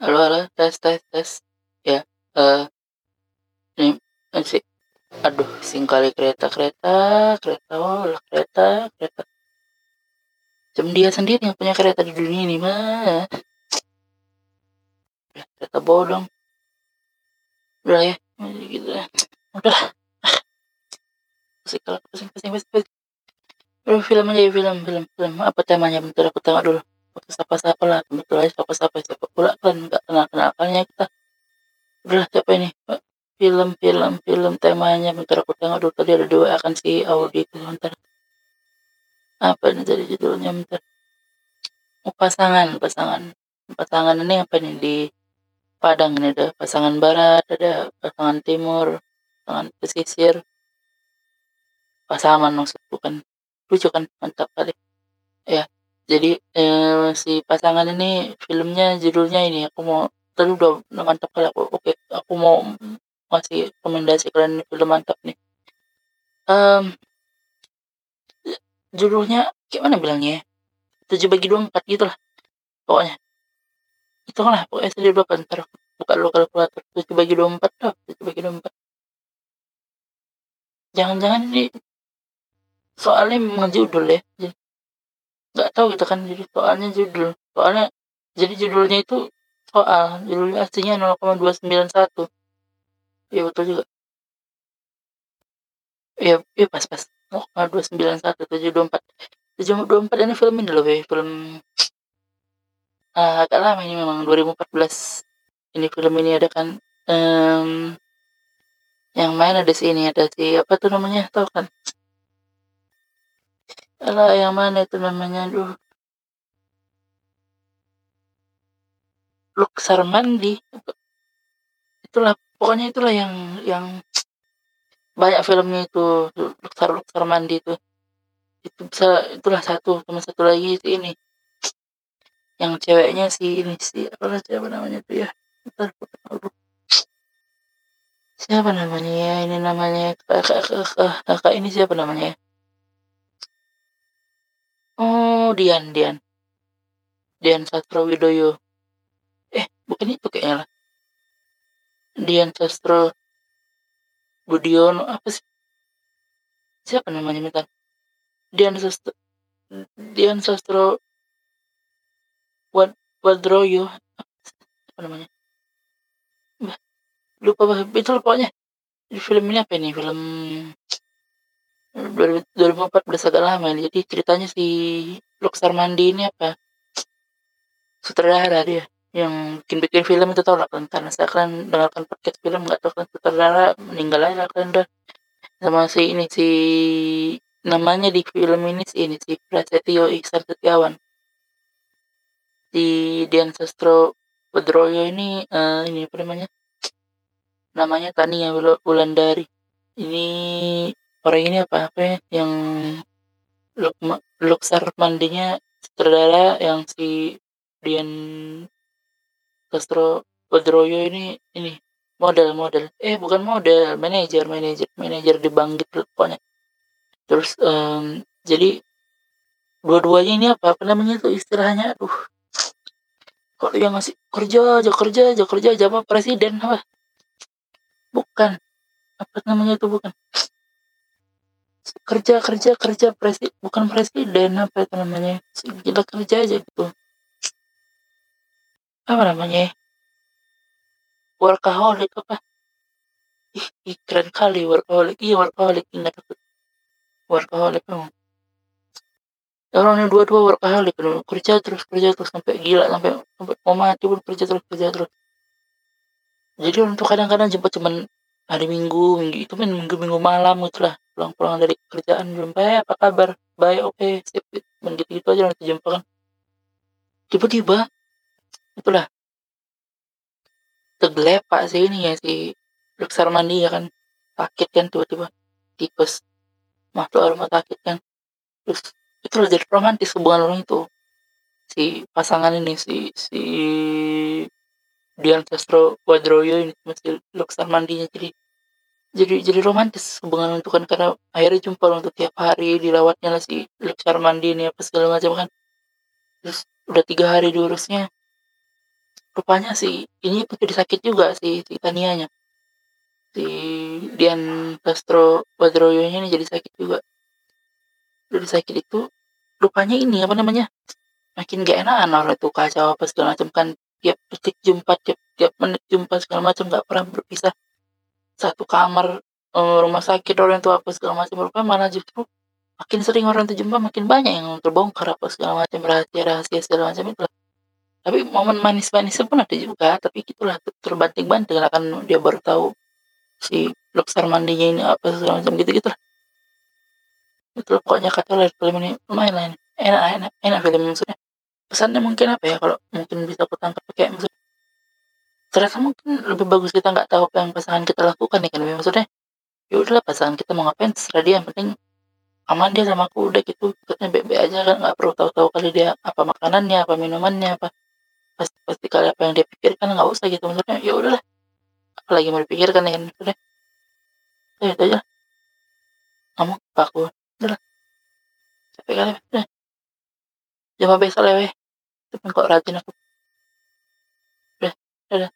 Halo, halo, tes, tes, tes. Ya, eh, ini masih, aduh, singkali kereta, kereta, kereta, oh, kereta, kereta. Cuma dia sendiri yang punya kereta di dunia ini, mah. Ya, kereta bodong. Udah ya, gitu ya. Udah. Pusing, pusing, pusing, pusing, film aja, film, film, film. Apa temanya? Bentar, aku tengok dulu. Siapa-siapa lah. Kebetulan siapa-siapa, siapa pula kan nggak kenal-kenal kalinya kita. Udah, siapa ini? Film, film, film temanya. Bentar, aku tengok dulu. Tadi ada dua akan si Audi itu. Bentar. Apa ini tadi judulnya? Bentar. Oh, pasangan, pasangan. Pasangan ini apa nih? Di Padang ini ada pasangan barat, ada pasangan timur, pasangan pesisir. Pasaman maksud bukan lucu kan mantap kali ya jadi eh, si pasangan ini filmnya judulnya ini aku mau tadi udah, mantap kali aku oke aku mau ngasih rekomendasi kalian film mantap nih. Um, judulnya gimana bilangnya ya? Tujuh bagi dua empat gitu lah pokoknya. Itu lah pokoknya sedih dua ntar buka dulu kalkulator. Tujuh bagi dua empat lah tujuh bagi dua empat. Jangan-jangan ini soalnya memang judul ya nggak tahu gitu kan jadi soalnya judul soalnya jadi judulnya itu soal judulnya aslinya 0,291 iya betul juga. Iya iya pas pas. 0,291 724 724 ini film ini loh film uh, agak lama ini memang 2014 ini film ini ada kan um, yang main ada sini ada si apa tuh namanya tahu kan Alah, yang mana itu namanya? Aduh. Luxar Mandi. Itulah, pokoknya itulah yang yang banyak filmnya itu Luxar Luxar Mandi itu. Itu bisa itulah satu sama satu lagi itu ini. Yang ceweknya si ini si apa siapa namanya tuh ya? Bentar, siapa namanya ya? Ini namanya kakak, kakak, kakak ini siapa namanya ya? Oh, Dian, Dian. Dian Sastro Widoyo. Eh, bukan itu kayaknya lah. Dian Sastro Budiono apa sih? Siapa namanya minta? Dian Sastro Dian Sastro Wad Wadroyo apa namanya? Lupa bah, itu pokoknya di film ini apa ini film 2004 udah agak lama jadi ceritanya si Luxar Mandi ini apa? Sutradara dia yang bikin bikin film itu tau lah kan karena saya kan dengarkan podcast film nggak tahu kan sutradara meninggal aja kan dah. Sama si ini si namanya di film ini si ini si Prasetyo Ihsan Setiawan. Si Dian Sastro Pedroyo ini uh, ini apa namanya? Namanya Tania Wulandari. Ini orang ini apa? Apa ya, yang look Luxar mandinya sutradara yang si Dian Castro Pedroyo ini ini model model. Eh bukan model manajer manajer manajer di Banggit pokoknya. Terus um, jadi dua-duanya ini apa? Apa namanya tuh istilahnya? Aduh. Kalau yang ngasih kerja aja kerja aja kerja aja apa? Presiden apa? Bukan. Apa namanya tuh bukan kerja kerja kerja presi bukan presiden apa itu namanya? Gila kerja aja gitu. Apa namanya? Workaholic apa? Ih, ih keren kali workaholic. Iya workaholic ingat aku. Workaholic emang orang ini dua-dua workaholic kerja terus kerja terus sampai gila sampai sampai mau mati pun kerja terus kerja terus. Jadi untuk kadang-kadang jemput cuman hari minggu minggu itu kan minggu minggu malam gitu lah. Pulang-pulang dari kerjaan belum baik apa kabar? Baik oke okay, sip. Begitu gitu aja nanti jumpa kan tiba-tiba itulah. Pak sih ini ya si Luxar Mandi ya kan. Sakit kan tiba-tiba. Tipes. Masuk rumah sakit kan. Terus itulah jadi romantis hubungan orang itu. Si pasangan ini si si Dian Sastro Wadroyo ini masih Luxar Mandinya. Jadi jadi jadi romantis hubungan itu kan karena akhirnya jumpa untuk tiap hari dilawatnya lah si Luxar mandi ini apa segala macam kan. Terus udah tiga hari diurusnya. Rupanya si ini jadi sakit juga si si Tanianya. Si Dian Castro Badroyo ini jadi sakit juga. Jadi sakit itu rupanya ini apa namanya makin gak enakan orang itu kacau apa segala macam kan tiap detik jumpa tiap tiap menit jumpa segala macam nggak pernah berpisah. Satu kamar uh, rumah sakit orang itu apa segala macam rupanya mana justru makin sering orang itu jumpa makin banyak yang terbongkar apa segala macam rahasia rahasia segala macam itu tapi momen manis-manisnya pun ada juga tapi gitulah terbanting-banting kan dia baru tahu si Luxar mandinya ini apa segala macam gitu gitu lah itu pokoknya kata lah film ini lumayan lah enak enak enak film maksudnya pesannya mungkin apa ya kalau mungkin bisa aku tangkap kayak maksudnya ternyata mungkin lebih bagus kita nggak tahu apa yang pasangan kita lakukan ya kan? Maksudnya ya udahlah pasangan kita mau ngapain terserah dia yang penting aman dia sama aku udah gitu ikutnya bebe aja kan? Nggak perlu tahu-tahu kali dia apa makanannya apa minumannya apa pasti pasti kali apa yang dia pikirkan nggak usah gitu. Maksudnya ya udahlah apalagi mau dipikirkan ya kan? Udah ya itu aja kamu aku. Udahlah. Capek kali udah jam besok lewe tapi kok rajin aku. Udah udah